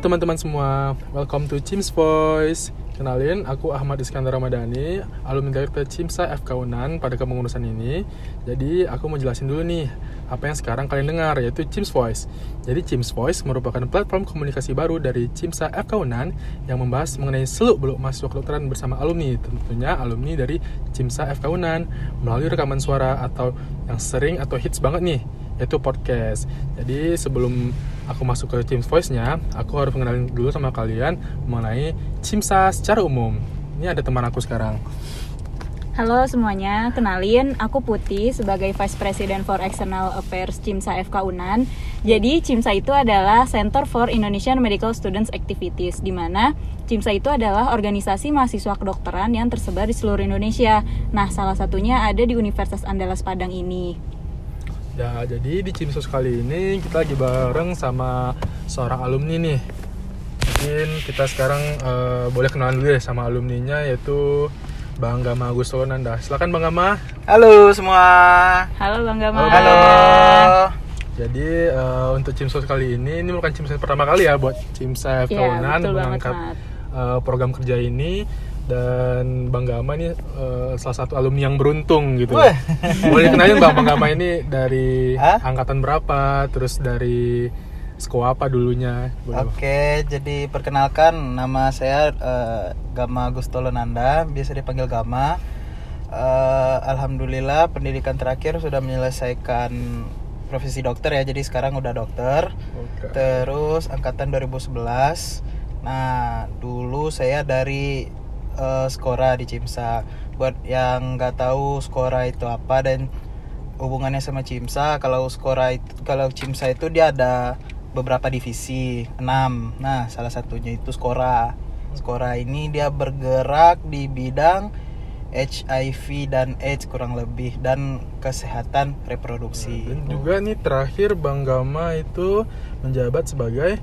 teman-teman semua, welcome to Chim's Voice. Kenalin, aku Ahmad Iskandar Ramadhani, alumni Direktur Cimsa FK Unan pada kepengurusan ini. Jadi aku mau jelasin dulu nih apa yang sekarang kalian dengar yaitu Chim's Voice. Jadi Chim's Voice merupakan platform komunikasi baru dari Cimsa FK Unan yang membahas mengenai seluk beluk mahasiswa kedokteran bersama alumni, tentunya alumni dari Cimsa FK Unan melalui rekaman suara atau yang sering atau hits banget nih yaitu podcast. Jadi sebelum aku masuk ke Teams Voice-nya, aku harus mengenalin dulu sama kalian mengenai Cimsa secara umum. Ini ada teman aku sekarang. Halo semuanya, kenalin aku Putih sebagai Vice President for External Affairs CIMSA FK Unan. Jadi CIMSA itu adalah Center for Indonesian Medical Students Activities, di mana CIMSA itu adalah organisasi mahasiswa kedokteran yang tersebar di seluruh Indonesia. Nah, salah satunya ada di Universitas Andalas Padang ini. Ya, jadi di Cimsos kali ini kita lagi bareng sama seorang alumni nih. Mungkin kita sekarang uh, boleh kenalan dulu ya sama alumninya yaitu Bang Gama Agus Nanda. Silakan Bang Gama. Halo semua. Halo Bang Gama. Halo. Halo. Jadi uh, untuk Cimsos kali ini ini bukan Cimsos pertama kali ya buat Cimsa ya, mengangkat uh, program kerja ini dan Bang Gama ini uh, salah satu alumni yang beruntung gitu. Weh. Boleh kenalin Bang Bang Gama ini dari Hah? angkatan berapa, terus dari sekolah apa dulunya? Boleh Oke, jadi perkenalkan nama saya uh, Gama Gustolo Nanda, biasa dipanggil Gama. Uh, Alhamdulillah pendidikan terakhir sudah menyelesaikan profesi dokter ya, jadi sekarang udah dokter. Okay. Terus angkatan 2011. Nah, dulu saya dari uh, Skora di Cimsa. Buat yang nggak tahu Skora itu apa dan hubungannya sama Cimsa, kalau Skora itu kalau Cimsa itu dia ada beberapa divisi, 6. Nah, salah satunya itu Skora. Skora ini dia bergerak di bidang HIV dan AIDS kurang lebih dan kesehatan reproduksi. Dan juga nih terakhir Bang Gama itu menjabat sebagai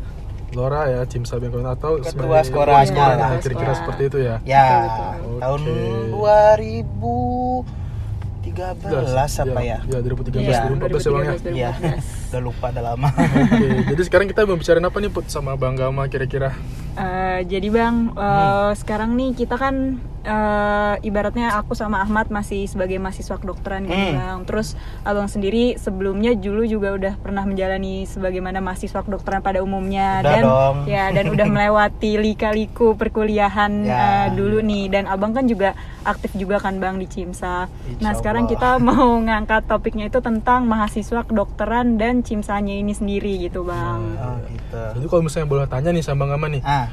Lora ya, Cim Sabengkon atau ketua skoranya lah. Kira-kira seperti itu ya. Ya, okay. tahun 2013 apa ya? Ya, 2013 ya, 2014 ya Bang ya. Iya. Udah lupa udah lama. Oke, okay. jadi sekarang kita mau bicarain apa nih Put sama Bang Gama kira-kira? Uh, jadi Bang, uh, hmm. sekarang nih kita kan uh, ibaratnya aku sama Ahmad masih sebagai mahasiswa kedokteran hmm. bang. Terus abang sendiri sebelumnya dulu juga udah pernah menjalani sebagaimana mahasiswa kedokteran pada umumnya udah dan dong. ya dan udah melewati lika-liku perkuliahan ya. uh, dulu nih dan abang kan juga aktif juga kan bang di Cimsa. Insya nah sekarang kita mau ngangkat topiknya itu tentang mahasiswa kedokteran dan Cimsanya ini sendiri gitu bang. Oh, gitu. Jadi kalau misalnya boleh tanya nih sama Bang Aman nih. Ah.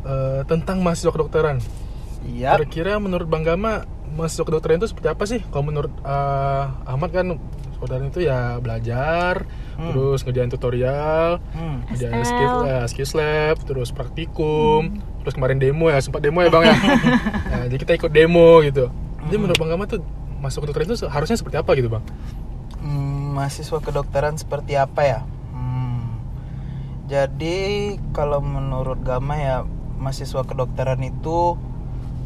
Uh, tentang mahasiswa kedokteran Iya. Kira-kira menurut Bang Gama masuk kedokteran itu seperti apa sih? Kalau menurut uh, Ahmad kan saudara itu ya belajar, hmm. terus ngerjain tutorial, hmm. ngerjain skill, uh, skill lab, terus praktikum, hmm. terus kemarin demo ya, sempat demo ya bang ya. nah, jadi kita ikut demo gitu. Jadi hmm. menurut Bang Gama tuh masuk kedokteran itu harusnya seperti apa gitu bang? Hmm, mahasiswa kedokteran seperti apa ya? Hmm. Jadi kalau menurut Gama ya mahasiswa kedokteran itu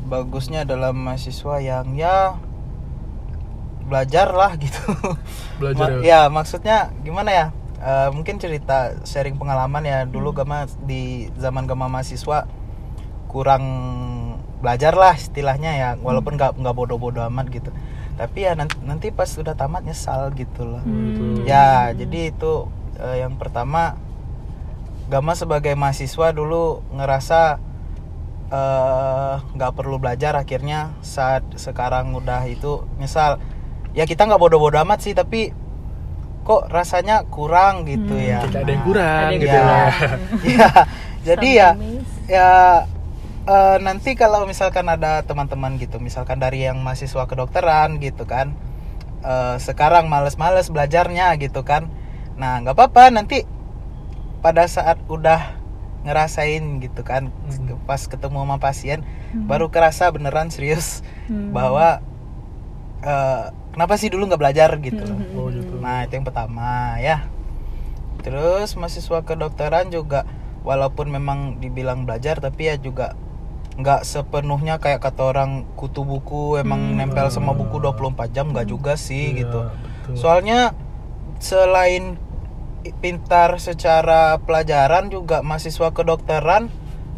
bagusnya adalah mahasiswa yang ya belajar lah gitu. Belajar Ma ya? maksudnya gimana ya? Uh, mungkin cerita sharing pengalaman ya. Dulu hmm. gama di zaman gama mahasiswa kurang belajar lah istilahnya ya walaupun nggak hmm. nggak bodoh-bodoh amat gitu. Tapi ya nanti, nanti pas udah tamat nyesal gitu loh. Hmm. ya jadi itu uh, yang pertama gama sebagai mahasiswa dulu ngerasa nggak uh, perlu belajar akhirnya saat sekarang udah itu misal ya kita nggak bodoh-bodoh amat sih tapi kok rasanya kurang gitu hmm, ya. Tidak ada yang kurang ada gitu ya, ya. Jadi ya ya uh, nanti kalau misalkan ada teman-teman gitu misalkan dari yang mahasiswa kedokteran gitu kan uh, sekarang males-males belajarnya gitu kan. Nah nggak apa-apa nanti pada saat udah ngerasain gitu kan hmm. pas ketemu sama pasien hmm. baru kerasa beneran serius hmm. bahwa uh, kenapa sih dulu nggak belajar gitu hmm. oh, gitu nah itu yang pertama ya terus mahasiswa kedokteran juga walaupun memang dibilang belajar tapi ya juga nggak sepenuhnya kayak kata orang kutu buku emang hmm. nempel sama buku 24 jam nggak juga sih yeah, gitu betul. soalnya selain pintar secara pelajaran juga mahasiswa kedokteran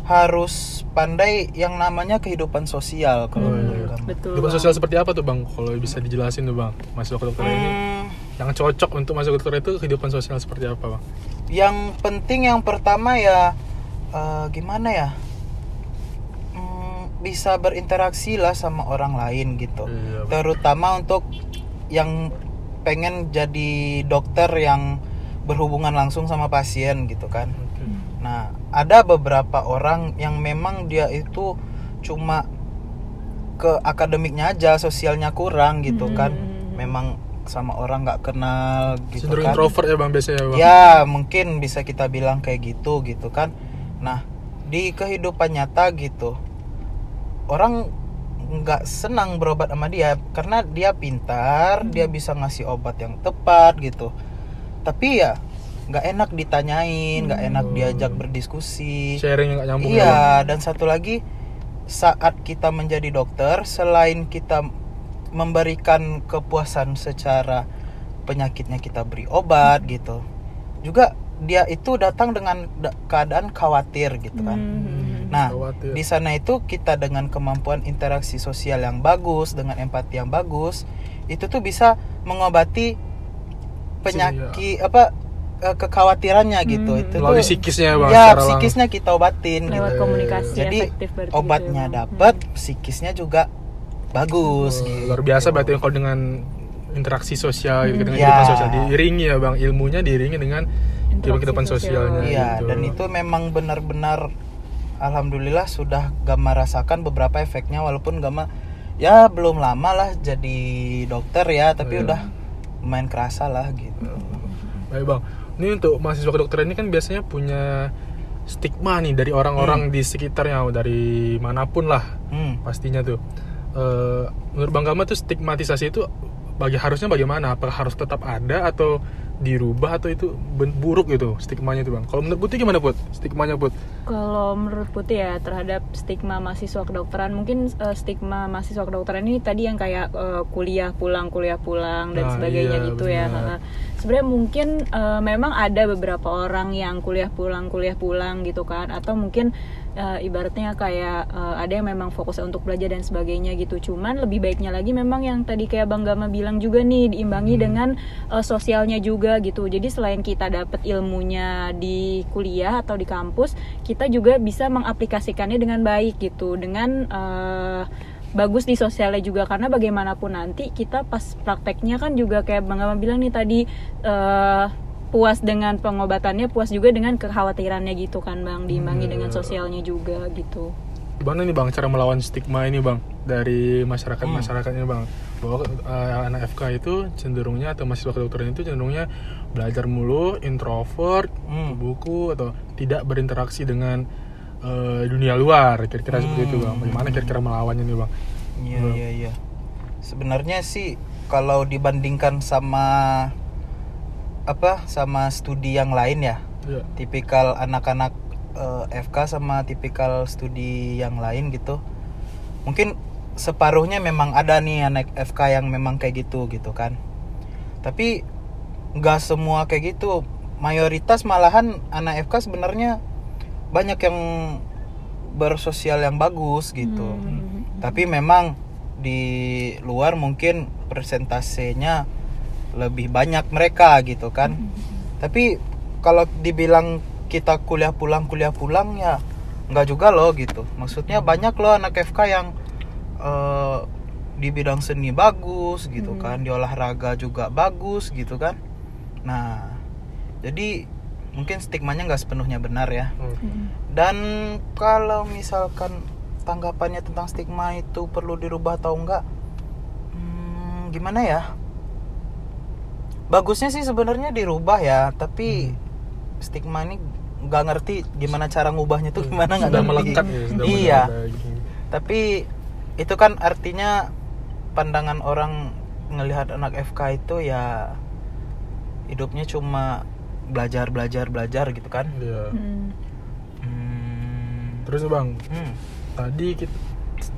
harus pandai yang namanya kehidupan sosial kalau Oh, menurut iya. Gama. Betul. Kehidupan Bang. sosial seperti apa tuh bang? Kalau bisa dijelasin tuh bang, mahasiswa kedokteran ini Hmm, yang cocok untuk masuk kedokteran itu kehidupan sosial seperti apa bang? yang penting yang pertama ya eh, gimana ya Hmm, bisa berinteraksi lah sama orang lain gitu Iya, Bang. terutama untuk yang pengen jadi dokter yang berhubungan langsung sama pasien gitu kan Oke. nah ada beberapa orang yang memang dia itu cuma ke akademiknya aja sosialnya kurang gitu kan Hmm. memang sama orang nggak kenal gitu Cenderung kan introvert ya bang biasanya bang. Ya mungkin bisa kita bilang kayak gitu gitu kan. Nah di kehidupan nyata gitu orang nggak senang berobat sama dia karena dia pintar, dia bisa ngasih obat yang tepat gitu. Tapi ya nggak enak ditanyain, nggak enak diajak berdiskusi. Sharing yang nggak nyambung ya, Bang? Iya dan satu lagi saat kita menjadi dokter selain kita memberikan kepuasan secara penyakitnya kita beri obat gitu juga dia itu datang dengan da- keadaan khawatir gitu kan Hmm. nah Khawatir. di sana itu kita dengan kemampuan interaksi sosial yang bagus dengan empati yang bagus itu tuh bisa mengobati penyakit apa eh, kekhawatirannya gitu Hmm. itu Melalui tuh- psikisnya ya bang. ya psikisnya kita obatin Lewat gitu. komunikasi jadi efektif berarti obatnya gitu ya, dapat psikisnya juga bagus Oh, gitu. luar biasa berarti kalau dengan interaksi sosial gitu, dengan Ya. kehidupan sosial diiringi ya bang ilmunya diiringi dengan kehidupan Interaksi kehidupan sosial. sosialnya Iya, gitu. dan itu memang benar-benar alhamdulillah sudah Gama rasakan beberapa efeknya walaupun Gama ya belum lama lah jadi dokter ya, tapi Iya. udah lumayan kerasa lah gitu. Baik bang, ini untuk mahasiswa kedokteran ini kan biasanya punya stigma nih dari orang-orang di sekitarnya, dari mana pun lah Hmm. pastinya tuh. Eh, menurut bang Gama tuh stigmatisasi itu bagi harusnya bagaimana? Apakah harus tetap ada atau dirubah atau itu buruk gitu stigmanya itu bang? Kalau menurut Putih gimana put? Stigmanya put? Kalau menurut Putih ya terhadap stigma mahasiswa kedokteran mungkin eh, stigma mahasiswa kedokteran ini tadi yang kayak eh, kuliah pulang kuliah pulang dan Nah, sebagainya iya, gitu ya. benar. Heeh. Sebenarnya mungkin eh, memang ada beberapa orang yang kuliah pulang kuliah pulang gitu kan atau mungkin eh, ibaratnya kayak eh, ada yang memang fokus untuk belajar dan sebagainya gitu. Cuman lebih baiknya lagi memang yang tadi kayak Bang Gama bilang juga nih diimbangi Hmm. dengan eh, sosialnya juga gitu. Jadi selain kita dapat ilmunya di kuliah atau di kampus, kita juga bisa mengaplikasikannya dengan baik gitu, dengan eh, bagus di sosialnya juga karena bagaimanapun nanti kita pas prakteknya kan juga kayak Bang Gama bilang nih tadi eh, puas dengan pengobatannya, puas juga dengan kekhawatirannya gitu kan Bang, diimbangi Hmm. dengan sosialnya juga gitu. Gimana nih bang cara melawan stigma ini bang dari masyarakat Hmm. masyarakatnya bang bahwa eh, anak FK itu cenderungnya atau mahasiswa kedokteran itu cenderungnya belajar mulu introvert Hmm. buku atau tidak berinteraksi dengan eh, dunia luar kira-kira seperti itu bang Hmm. bagaimana kira-kira melawannya nih bang Iya, Hmm. iya, iya. Sebenarnya sih kalau dibandingkan sama apa? Sama studi yang lain ya, Iya. tipikal anak-anak eh, FK sama tipikal studi yang lain gitu mungkin separuhnya memang ada nih anak FK yang memang kayak gitu gitu kan tapi nggak semua kayak gitu mayoritas malahan anak FK sebenarnya banyak yang bersosial yang bagus gitu Hmm. tapi memang di luar mungkin persentasenya lebih banyak mereka gitu kan. Tapi kalau dibilang kita kuliah pulang kuliah pulang ya nggak juga loh gitu. Maksudnya banyak loh anak FK yang eh, di bidang seni bagus gitu Hmm. kan di olahraga juga bagus gitu kan. Nah jadi mungkin stigmanya nggak sepenuhnya benar ya. Hmm. dan kalau misalkan tanggapannya tentang stigma itu perlu dirubah atau enggak hmm, gimana ya bagusnya sih sebenarnya dirubah ya tapi stigma ini nggak ngerti gimana cara ngubahnya tuh gimana nggak melekat ya sudah iya tapi itu kan artinya pandangan orang ngelihat anak FK itu ya hidupnya cuma belajar belajar belajar gitu kan Iya. Hmm. hmm. terus bang Hmm. tadi kita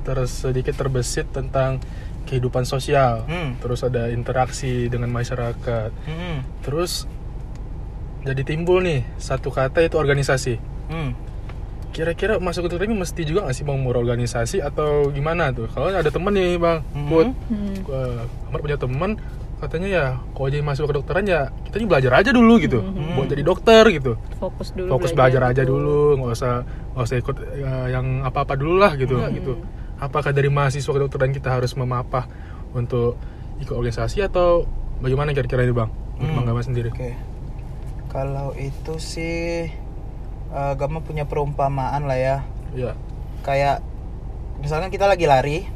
terus sedikit terbesit tentang kehidupan sosial Hmm. terus ada interaksi dengan masyarakat Hmm. terus jadi timbul nih satu kata itu organisasi. Hmm. Kira-kira masuk kedokteran ini mesti juga nggak sih bang organisasi atau gimana tuh? Kalau ada temen nih bang, Mhm. Put, Hmm. Ahmad punya temen katanya ya kalau jadi masuk kedokteran ya kita ini belajar aja dulu gitu, Mhm. buat jadi dokter gitu. Fokus dulu Fokus belajar, aja dulu, nggak usah nggak usah ikut ya, yang apa-apa dulu lah gitu. Mhm. gitu. Apakah dari mahasiswa kedokteran kita harus memapah untuk ikut organisasi atau bagaimana kira-kira ini bang? Hmm. Bang Gama sendiri. Oke. Kalau itu sih eh, Gama punya perumpamaan lah ya. Iya. Kayak misalnya kita lagi lari,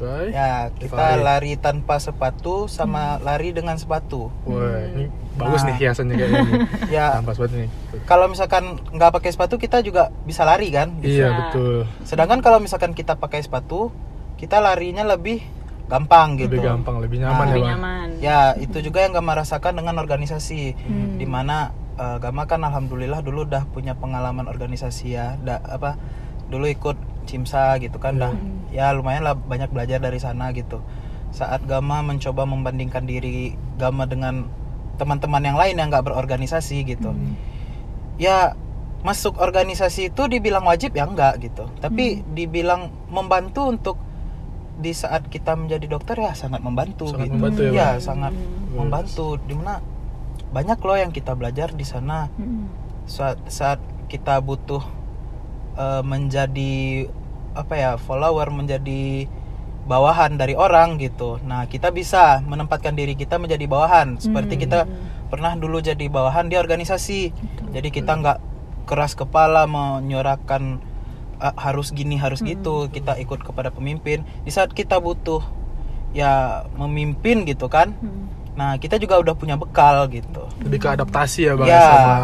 Oke. ya kita Lari. lari tanpa sepatu sama lari dengan sepatu. Wah, ini bagus Nah. nih hiasannya kayaknya nih. Ya Tanpa sepatu nih. kalau misalkan nggak pakai sepatu kita juga bisa lari kan? Iya Bisa. betul. Sedangkan kalau misalkan kita pakai sepatu, kita larinya lebih gampang gitu. Lebih gampang, lebih nyaman Nah, ya lebih nyaman Ya itu juga yang Gama rasakan dengan organisasi. Hmm. Di mana eh, Gama kan alhamdulillah dulu udah punya pengalaman organisasi ya, da, apa dulu ikut Cimsa gitu kan, dah ya lumayan lah banyak belajar dari sana gitu. Saat Gama mencoba membandingkan diri Gama dengan teman-teman yang lain yang nggak berorganisasi gitu, Hmm. ya masuk organisasi itu dibilang wajib ya enggak gitu, tapi dibilang membantu untuk di saat kita menjadi dokter ya sangat membantu Sangat gitu. membantu ya, ya Bang? sangat Yes. membantu di mana banyak loh yang kita belajar di sana Hmm. saat saat kita butuh eh, menjadi apa ya follower menjadi bawahan dari orang gitu. Nah kita bisa menempatkan diri kita menjadi bawahan. Seperti Hmm. kita pernah dulu jadi bawahan di organisasi. Jadi kita nggak keras kepala menyuarakan "Ah, harus gini harus gitu. Kita ikut kepada pemimpin. Di saat kita butuh ya memimpin gitu kan. Hmm. Nah kita juga udah punya bekal gitu Lebih ke adaptasi ya bang Ya. sama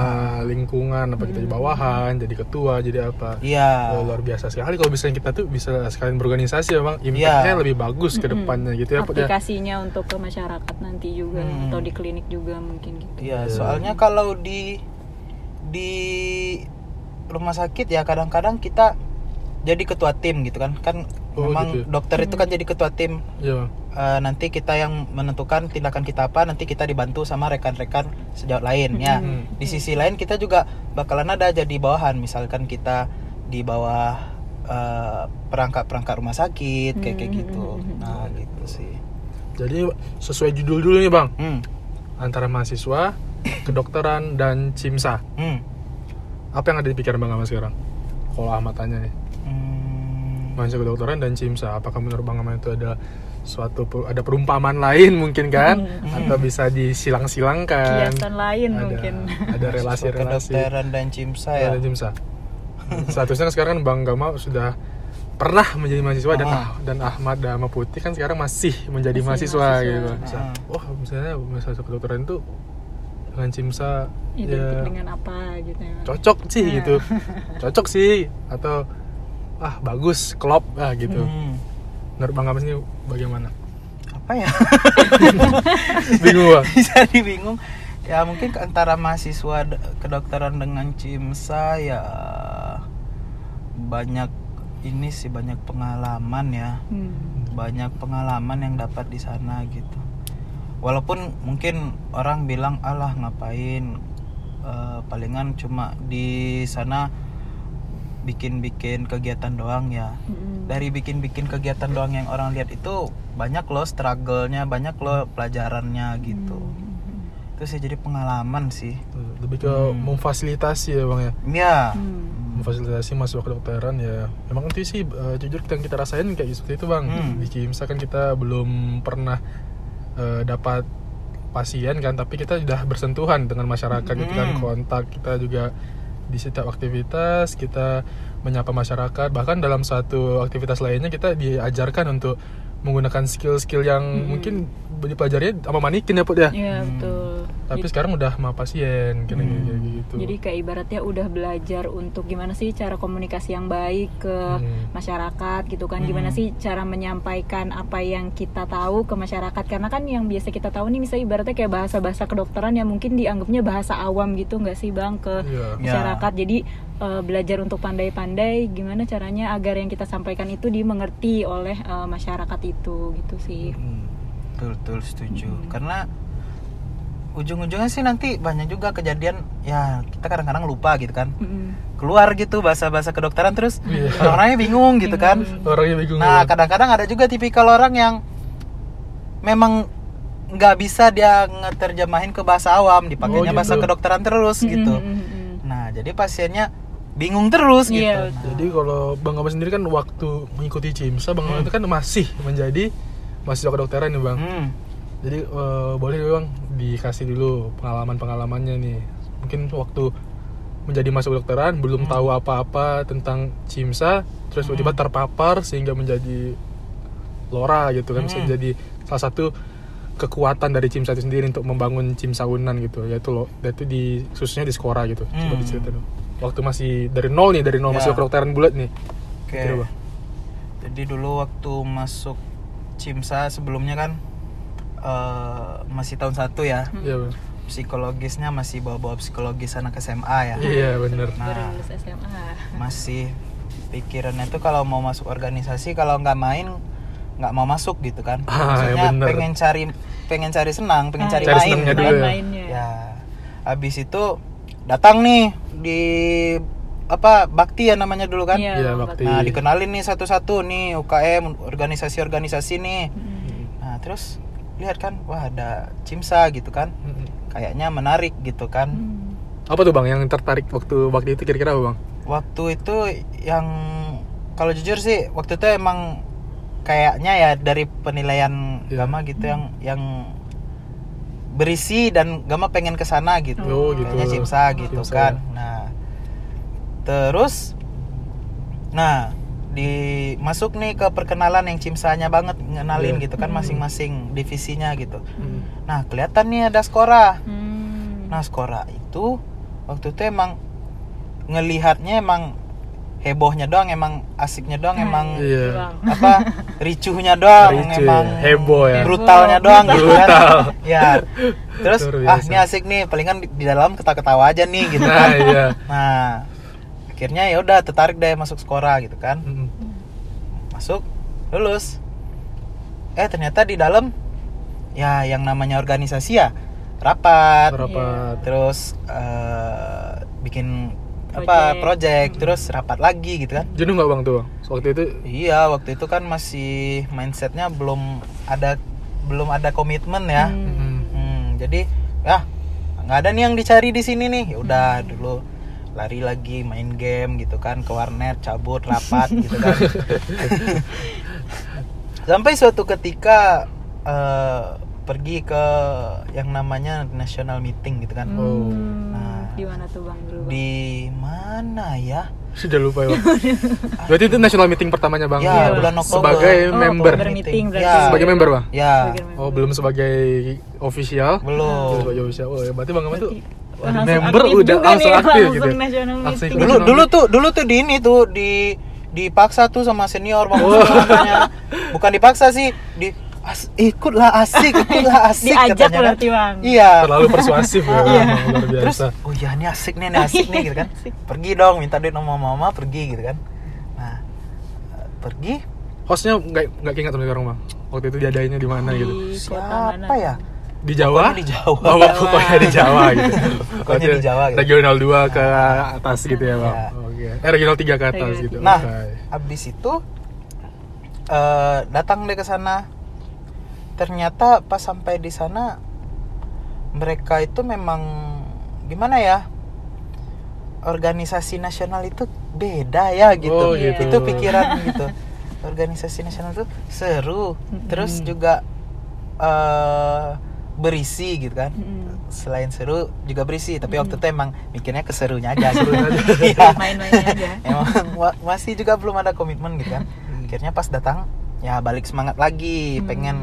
lingkungan. Apa kita jadi bawahan, jadi ketua, jadi apa? iya Oh, luar biasa sekali kalau misalnya kita tuh bisa sekalian berorganisasi ya bang. Impactnya Iya. lebih bagus ke depannya gitu ya. Ya. aplikasinya untuk ke masyarakat nanti juga Hmm. atau di klinik juga mungkin gitu Iya, Iya. soalnya kalau di di rumah sakit ya kadang-kadang kita jadi ketua tim gitu kan. Kan Oh, memang gitu ya. dokter itu kan jadi ketua tim. Iya bang. Eh, nanti kita yang menentukan tindakan kita apa, nanti kita dibantu sama rekan-rekan sejawat lain ya. Hmm. Di sisi lain kita juga bakalan ada jadi bawahan, misalkan kita di bawah eh, perangkat-perangkat rumah sakit kayak kayak Hmm, gitu. hmm, hmm, Nah, gitu sih. Jadi sesuai judul dulu nih bang. Hmm. Antara mahasiswa, kedokteran dan cimsa. Hmm. Apa yang ada di pikiran bang Ahmad sekarang? Kalau Ahmad tanya nih. Mahasiswa kedokteran dan CIMSA. Apakah menurut Bang Aman itu ada suatu ada perumpamaan lain mungkin kan atau bisa disilang-silangkan kiasan lain ada, mungkin ada relasi-relasi kedokteran dan cimsa ya. ya. dan CIMSA statusnya sekarang kan Bang Gama sudah pernah menjadi mahasiswa dan Ah. ah, dan Ahmad Dama Putih kan sekarang masih menjadi Masih mahasiswa, mahasiswa. gitu Ah. wah misalnya mahasiswa kedokteran itu dengan CIMSA identik ya dengan apa gitu ya cocok sih Nah. gitu cocok sih atau ah bagus klop ah gitu Hmm. menurut Bang Gamas ini bagaimana Apa ya? bingung bang Bisa dibingung. Ya mungkin ke antara mahasiswa kedokteran dengan CIMSA ya banyak ini sih banyak pengalaman ya. Hmm. Banyak pengalaman yang dapat di sana gitu. Walaupun mungkin orang bilang alah ngapain eh, palingan cuma di sana bikin-bikin kegiatan doang ya. Hmm. dari bikin-bikin kegiatan doang yang orang lihat itu banyak loh struggle-nya, banyak loh pelajarannya gitu. Hmm. Itu sih jadi pengalaman sih. lebih ke Hmm. memfasilitasi ya bang ya Ya. Hmm. memfasilitasi masuk kedokteran ya memang itu sih eh, jujur kita yang kita rasain kayak seperti itu bang Hmm. di Kimsa kan kita belum pernah eh, dapat pasien kan tapi kita sudah bersentuhan dengan masyarakat gitu kan Hmm. kontak kita juga di setiap aktivitas kita menyapa masyarakat bahkan dalam satu aktivitas lainnya kita diajarkan untuk menggunakan skill-skill yang Hmm. mungkin dipelajari sama manikin ya Put ya Iya Hmm. betul. Tapi Jadi- sekarang udah sama pasien kayak Hmm. kayak gitu Jadi kayak ibaratnya udah belajar untuk gimana sih cara komunikasi yang baik ke Hmm. masyarakat gitu kan. Gimana Hmm. sih cara menyampaikan apa yang kita tahu ke masyarakat karena kan yang biasa kita tahu nih misalnya ibaratnya kayak bahasa-bahasa kedokteran yang mungkin dianggapnya bahasa awam gitu nggak sih Bang ke Iya. masyarakat. Jadi eh, belajar untuk pandai-pandai gimana caranya agar yang kita sampaikan itu dimengerti oleh eh, masyarakat itu gitu sih. Hmm. Betul betul setuju. Hmm. Karena ujung-ujungnya sih nanti banyak juga kejadian ya kita kadang-kadang lupa gitu kan Mm-mm. keluar gitu bahasa-bahasa kedokteran terus Iya. orang-orangnya bingung gitu kan Orangnya bingung. nah ya. kadang-kadang ada juga tipikal orang yang memang nggak bisa dia ngeterjemahin ke bahasa awam dipakainya Oh, bahasa gitu. kedokteran terus gitu Mm-mm. nah jadi pasiennya bingung terus gitu Iya, Nah, Jadi kalau Bang Gama sendiri kan waktu mengikuti CIMSA, Bang Gama itu kan masih menjadi mahasiswa kedokteran nih Bang. hmm. Jadi eh, boleh Bang dikasih dulu pengalaman-pengalamannya nih. Mungkin waktu menjadi mahasiswa kedokteran belum Hmm. tahu apa-apa tentang CIMSA, terus tiba-tiba terpapar sehingga menjadi lora gitu kan, bisa Hmm. jadi salah satu kekuatan dari CIMSA itu sendiri untuk membangun CIMSA Unan gitu, yaitu lo, yaitu di khususnya di Skora gitu. Coba Hmm. diceritain dong. Waktu masih dari nol nih, dari nol Ya. mahasiswa kedokteran bulat nih. Oke. Bang. Jadi dulu waktu masuk CIMSA sebelumnya kan eh, masih tahun satu ya. Iya, Bang. Psikologisnya masih bawa-bawa psikologis anak SMA ya. Iya, bener. Nah. Baru lulus SMA. Masih pikirannya tuh kalau mau masuk organisasi kalau nggak main nggak mau masuk gitu kan. Ah, ya Maksudnya bener. pengen cari pengen cari senang, pengen Ah, cari, iya. Cari main. senangnya gitu dulu ya. Mainnya. Ya. Habis itu datang nih di apa bakti ya namanya dulu kan. Iya, bakti. Nah, dikenalin nih satu-satu nih UKM, organisasi-organisasi nih. Mm-mm. Nah, terus lihat kan, wah ada Cimsa gitu kan. Kayaknya menarik gitu kan. Mm. Apa tuh Bang yang tertarik waktu waktu itu kira-kira apa Bang? Waktu itu yang kalau jujur sih waktu itu emang kayaknya ya dari penilaian Iya. Gama gitu yang yang berisi dan Gama pengen ke sana gitu. Oh, gitu. Kayaknya Cimsa gitu Cimsa, kan. ya. Nah, terus nah di masuk nih ke perkenalan yang Cimsanya banget ngenalin Iya. gitu kan Hmm. masing-masing divisinya gitu. Nah, kelihatan nih ada skora. Mm. Nah, skora itu waktu itu emang ngelihatnya emang hebohnya doang, emang asiknya doang, Nah, emang Iya. Bang. apa ricuhnya doang, Ricu emang ya, heboh ya. brutalnya doang gitu kan. Ya. Terus ah ini asik nih, palingan di, di dalam ketawa-ketawa aja nih gitu Nah, kan. iya. Nah, akhirnya ya udah tertarik deh masuk skora gitu kan. Mm-mm. Masuk, lulus. Eh ternyata di dalam ya yang namanya organisasi ya rapat, Rapat. terus eh, bikin apa Project. project terus rapat lagi gitu kan Jenuh nggak Bang tuh? Waktu itu iya waktu itu kan masih mindsetnya belum ada belum ada komitmen ya Mm. mm, Hmm, jadi ya nggak ada nih yang dicari di sini nih ya udah dulu lari lagi main game gitu kan ke warnet cabut rapat gitu kan sampai suatu ketika eh, pergi ke yang namanya national meeting gitu kan Oh. Hmm. Nah. Di mana tuh Bang? Bang? di mana ya sudah lupa ya Bang. Berarti itu national meeting pertamanya Bang? ya Iya. bulan Oktober Sebagai Oh, member. Oktober meeting berarti. Ya. Sebagai member Bang? ya Sebagai member. Oh belum sebagai official? Belum belum sebagai official. Oh ya berarti Bang Gama tuh Berarti- Wah, langsung member aktif udah juga langsung nih, aktif langsung gitu. national dulu dulu tuh dulu tuh di ini tuh di dipaksa tuh sama senior bang Oh. bukan dipaksa sih di as, ikutlah asik ikutlah asik Diajak katanya kan. berarti Bang. iya terlalu persuasif ya Iya. Luar terus biasa. oh iya ini asik nih ini asik nih gitu kan pergi dong minta duit sama mama pergi gitu kan nah pergi Hostnya nggak nggak ingat sampai sekarang Bang. Waktu itu diadainnya di mana gitu? Di kota mana? siapa ya Di Jawa? Di Jawa. Oh, pokoknya di Jawa gitu. Pokoknya di Jawa gitu. Regional 2 ke atas gitu ya Bang. Ya. Oke. Eh regional 3 ke atas Regional gitu. Nah, Oke. abis itu eh, datang deh ke sana. Ternyata pas sampai di sana mereka itu memang gimana ya? Organisasi nasional itu beda ya Oh, gitu. gitu. Itu pikiran gitu. Organisasi nasional itu seru, terus juga eh berisi gitu kan. Mm-mm. Selain seru juga berisi, tapi waktu itu emang mikirnya keserunya aja. Iya. Main-mainnya aja. emang wa- masih juga belum ada komitmen gitu kan akhirnya pas datang ya balik semangat lagi Hmm. pengen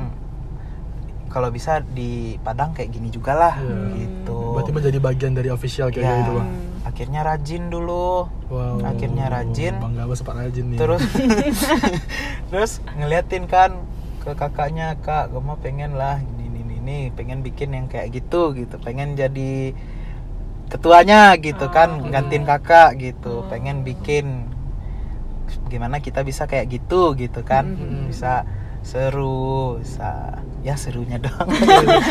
kalau bisa di Padang kayak gini juga lah Iya. gitu Berarti menjadi bagian dari official kayak Ya, gitu Bang. akhirnya rajin dulu Wow. Akhirnya rajin. Bang Gama sempat rajin nih. terus terus ngeliatin kan ke kakaknya kak gue mau pengen lah ini pengen bikin yang kayak gitu gitu. Pengen jadi ketuanya gitu kan Oh. gantiin kakak gitu. Oh. pengen bikin. Gimana kita bisa kayak gitu gitu kan. Hmm. bisa seru bisa ya serunya doang.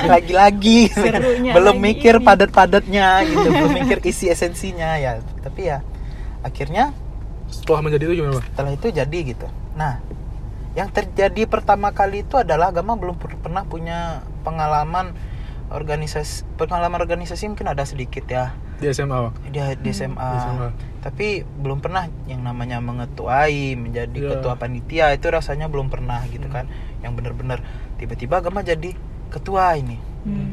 Lagi-lagi. Serunya belum lagi. mikir padat-padatnya gitu. Belum mikir isi esensinya ya. Tapi ya akhirnya Setelah menjadi itu gimana setelah itu jadi gitu. Nah yang terjadi pertama kali itu adalah agama belum per- pernah punya pengalaman organisasi pengalaman organisasi mungkin ada sedikit ya Di SMA di, di SMA. Di SMA. tapi belum pernah yang namanya mengetuai menjadi Iya. ketua panitia itu rasanya belum pernah gitu Hmm. kan yang benar-benar tiba-tiba agama jadi ketua ini Hmm.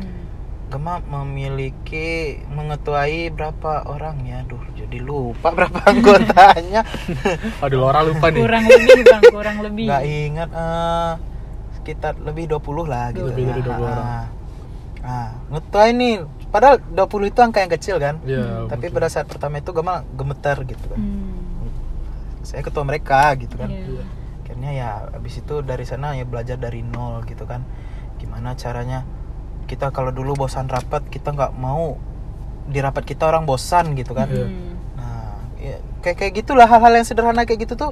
agama memiliki mengetuai berapa orang ya duh jadi lupa berapa anggotanya Aduh Laura lupa nih. kurang lebih bang kurang lebih nggak ingat eh, sekitar lebih 20 lah gitu Lebih dari 20 Ah, orang. ah. ah ngetuai nih padahal 20 itu angka yang kecil kan Iya. tapi betul. pada saat pertama itu gama gemeter gitu kan Hmm. saya ketua mereka gitu kan Iya. akhirnya ya habis itu dari sana ya belajar dari nol gitu kan gimana caranya kita kalau dulu bosan rapat kita nggak mau di rapat kita orang bosan gitu kan Iya. Hmm. nah ya, kayak kayak gitulah hal-hal yang sederhana kayak gitu tuh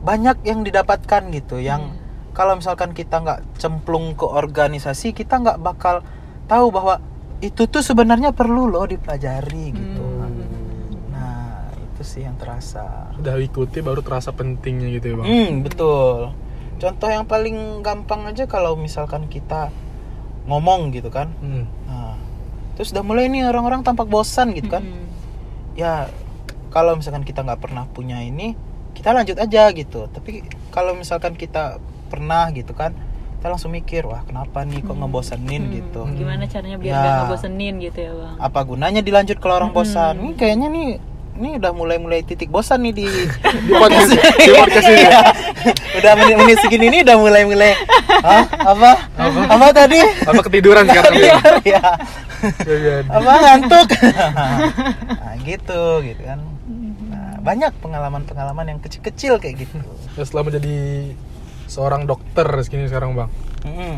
banyak yang didapatkan gitu yang Iya. Kalau misalkan kita nggak cemplung ke organisasi kita nggak bakal tahu bahwa itu tuh sebenarnya perlu loh dipelajari gitu Hmm. nah itu sih yang terasa Udah ikuti baru terasa pentingnya gitu ya bang. Hmm, betul. Contoh yang paling gampang aja kalau misalkan kita ngomong gitu kan. Hmm. Nah, terus udah mulai nih orang-orang tampak bosan gitu kan. Hmm. Ya kalau misalkan kita nggak pernah punya ini, kita lanjut aja gitu. Tapi kalau misalkan kita pernah gitu kan, kita langsung mikir, wah kenapa nih kok ngebosenin Hmm. gitu. gimana caranya biar Ya. nggak ngebosenin gitu ya bang Apa gunanya dilanjut kalau orang Hmm. bosan? Ini kayaknya nih ini udah mulai-mulai titik bosan nih di Di podcast di podcast ini. Iya. udah menit-menit segini nih udah mulai-mulai Hah? apa? apa tadi Apa ketiduran sekarang? Iya, iya. Iya, iya. apa ngantuk nah, gitu gitu kan nah, banyak pengalaman-pengalaman yang kecil-kecil kayak gitu Ya, setelah menjadi seorang dokter segini sekarang bang. Mm-mm.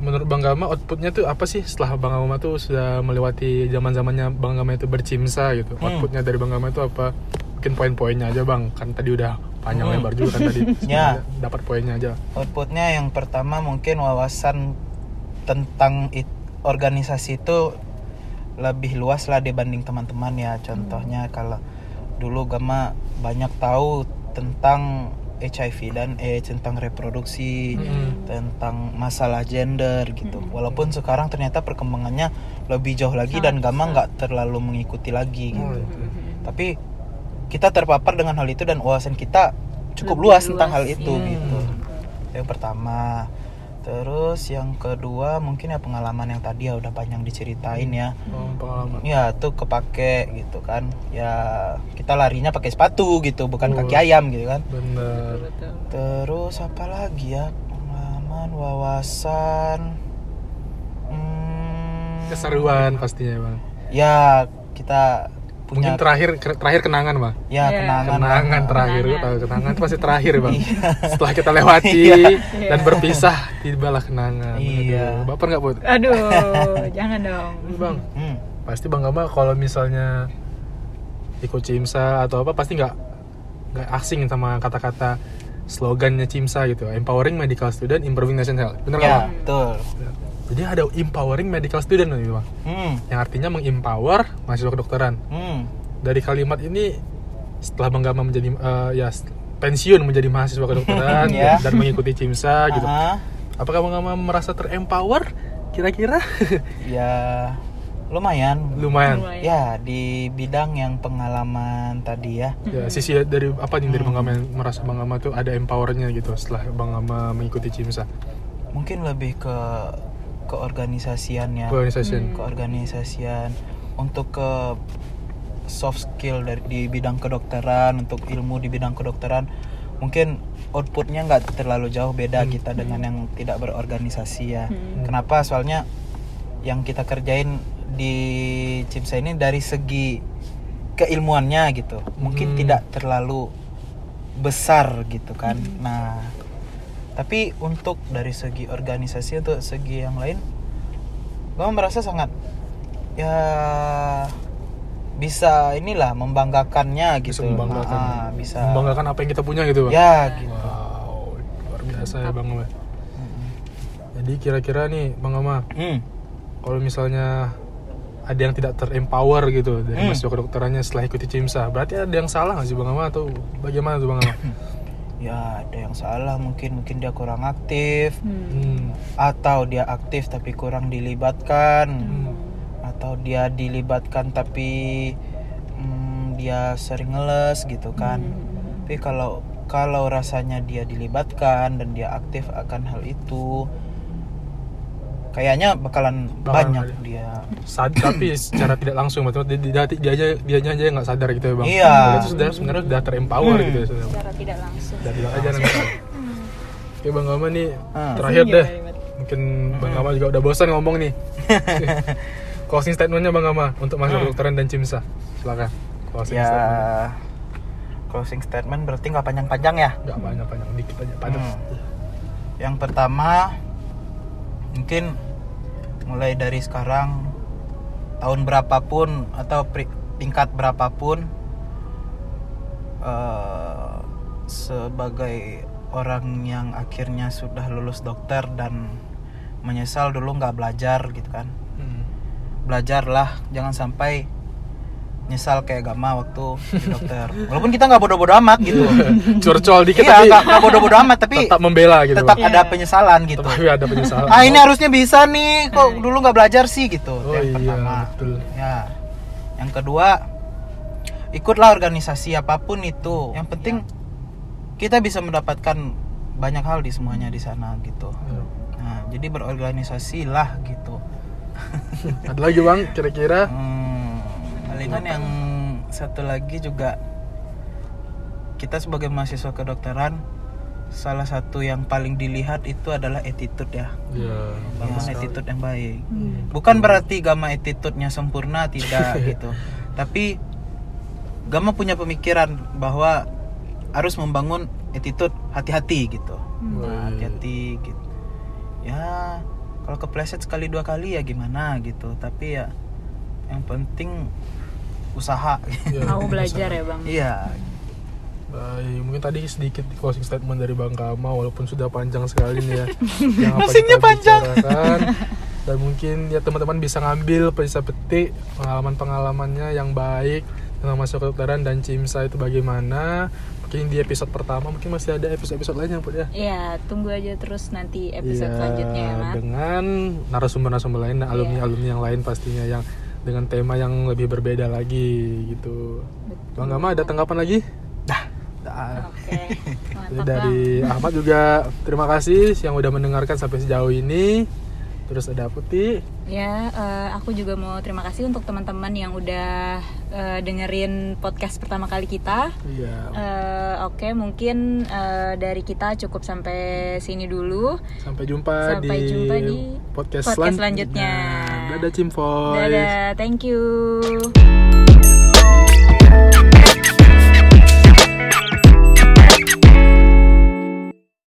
Menurut Bang Gama outputnya tuh apa sih setelah Bang Gama tuh sudah melewati zaman zamannya Bang Gama itu bercimsa gitu. Hmm. Outputnya dari Bang Gama itu apa? Mungkin poin-poinnya aja Bang. Kan tadi udah panjang Hmm. lebar juga kan tadi. Ya. Dapat poinnya aja. outputnya yang pertama mungkin wawasan tentang it- organisasi itu lebih luas lah dibanding teman-teman ya contohnya kalau dulu Gama banyak tahu tentang HIV dan AIDS tentang reproduksi Mm-mm. tentang masalah gender gitu Mm-mm. walaupun sekarang ternyata perkembangannya lebih jauh lagi dan Sangat Gama pesat. nggak terlalu mengikuti lagi Oh, gitu itu. tapi kita terpapar dengan hal itu dan wawasan kita cukup Lebih luas tentang luas, hal itu iya. gitu Hmm. yang pertama terus yang kedua mungkin ya pengalaman yang tadi ya udah panjang diceritain ya Oh, pengalaman. ya tuh kepake gitu kan ya kita larinya pakai sepatu gitu bukan Oh. kaki ayam gitu kan Bener. Terus apa lagi ya pengalaman wawasan hmm, Keseruan pastinya bang. ya kita Mungkin terakhir terakhir kenangan bang. ya Ya. kenangan Kenangan lah. terakhir, Kenangan. tahu kenangan itu pasti terakhir bang. Iya. Setelah kita lewati Iya. dan berpisah, tibalah kenangan. Iya. Aduh, baper nggak put? aduh jangan dong Bang, Hmm. pasti bang Gama kalau misalnya ikut Cimsa atau apa pasti nggak nggak asing sama kata-kata slogannya Cimsa gitu. Empowering medical student, improving nation health. Bener nggak ya betul Jadi ada empowering medical student gitu bang, hmm. yang artinya mengempower mahasiswa kedokteran. Hmm. Dari kalimat ini setelah bang Gama menjadi eh, ya pensiun menjadi mahasiswa kedokteran Ya. dan mengikuti Cimsa gitu. Aha. Apakah bang Gama merasa terempower? Kira-kira? ya lumayan Lumayan. Lumayan. ya di bidang yang pengalaman tadi ya Ya, sisi dari apa nih dari Bang Gama yang merasa Bang Gama tuh ada empowernya gitu setelah Bang Gama mengikuti Cimsa mungkin lebih ke keorganisasian ya organization. keorganisasian untuk ke soft skill dari di bidang kedokteran untuk ilmu di bidang kedokteran mungkin outputnya nggak terlalu jauh beda Hmm. kita dengan yang tidak berorganisasi ya Hmm. kenapa soalnya yang kita kerjain di Cimsa ini dari segi keilmuannya gitu mungkin Hmm. tidak terlalu besar gitu kan nah tapi untuk dari segi organisasi untuk segi yang lain gue merasa sangat ya bisa inilah membanggakannya Bisa gitu membanggakan. Ah, bisa Membanggakan apa yang kita punya gitu, Bang. ya gitu Wow, luar biasa ya Bang. Jadi kira-kira nih Bang Gama, Hmm. kalau misalnya ada yang tidak terempower gitu dari Hmm. mahasiswa kedokterannya setelah ikuti CIMSA, berarti ada yang salah nggak sih Bang Gama atau bagaimana tuh Bang Gama? Ya ada yang salah mungkin mungkin dia kurang aktif Hmm. hmm. atau dia aktif tapi kurang dilibatkan Hmm. atau dia dilibatkan tapi mm, dia sering ngeles gitu kan. Hmm. Tapi kalau kalau rasanya dia dilibatkan dan dia aktif akan hal itu kayaknya bakalan banyak dia. Sad- tapi secara tidak langsung betul dia, dia, dia aja dia aja aja nggak sadar gitu ya bang. Iya. Itu sudah sebenarnya sudah terempower Hmm. gitu ya. Sudah. Secara tidak langsung. Udah bilang aja nanti. Oke bang Gama nih Ah. terakhir Gimana, deh. Mungkin bang Gama juga udah bosan ngomong nih. Closing statementnya bang Gama untuk mahasiswa Hmm. kedokteran dan CIMSA. Silakan. Closing Ya statement. closing statement berarti nggak panjang-panjang ya. Nggak banyak-banyak dikit aja padat. Hmm. Yang pertama mungkin mulai dari sekarang tahun berapapun atau tingkat berapapun eh, sebagai orang yang akhirnya sudah lulus dokter dan menyesal dulu nggak belajar gitu kan Hmm. belajarlah jangan sampai nyesal kayak Gama waktu di dokter. Walaupun kita nggak bodoh-bodoh amat gitu. Curcol dikit iya tapi nggak bodoh-bodoh amat tapi tetap membela gitu. tetap Bang. ada penyesalan gitu. Tapi ada penyesalan. ah ini harusnya bisa nih. Kok dulu nggak belajar sih gitu. Oh yang iya, pertama. betul. ya. Yang kedua ikutlah organisasi apa pun itu. Yang penting kita bisa mendapatkan banyak hal di semuanya di sana gitu. Ya. nah jadi berorganisasi lah gitu. Ada lagi bang kira-kira? Hmm, palingan yang satu lagi juga kita sebagai mahasiswa kedokteran salah satu yang paling dilihat itu adalah attitude ya, Ya, ya bagus sekali. attitude yang baik. Hmm. Bukan berarti Gama attitude-nya sempurna tidak gitu, tapi Gama punya pemikiran bahwa harus membangun attitude hati-hati gitu, Hmm. Nah, hati-hati gitu. Ya kalau kepleset sekali dua kali ya gimana gitu, tapi ya yang penting usaha. Ya, Mau belajar ya bang. Iya, Baik, mungkin tadi sedikit closing statement dari Bang Kama walaupun sudah panjang sekali nih ya. yang apa Pusingnya kita panjang. bicarakan. Dan mungkin ya teman-teman bisa ngambil, bisa petik pengalaman-pengalamannya yang baik tentang masa kedokteran dan CIMSA itu bagaimana. Mungkin di episode pertama mungkin masih ada episode-episode lainnya Put ya. Iya, tunggu aja terus nanti episode Iya, selanjutnya ya, Mat. dengan narasumber-narasumber lain, alumni-alumni yang lain pastinya yang dengan tema yang lebih berbeda lagi gitu. Bang Gama ada tanggapan lagi? dah. Dah. Oke, mantap dari Ahmad juga terima kasih yang udah mendengarkan sampai sejauh ini. Terus ada Putih. Ya, eh, aku juga mau terima kasih untuk teman-teman yang udah eh, dengerin podcast pertama kali kita. Iya. Eh, Oke, mungkin eh, dari kita cukup sampai sini dulu. Sampai jumpa Sampai di jumpa di podcast, podcast selanjutnya. selanjutnya. Dadah Cimvoice Dadah, thank you.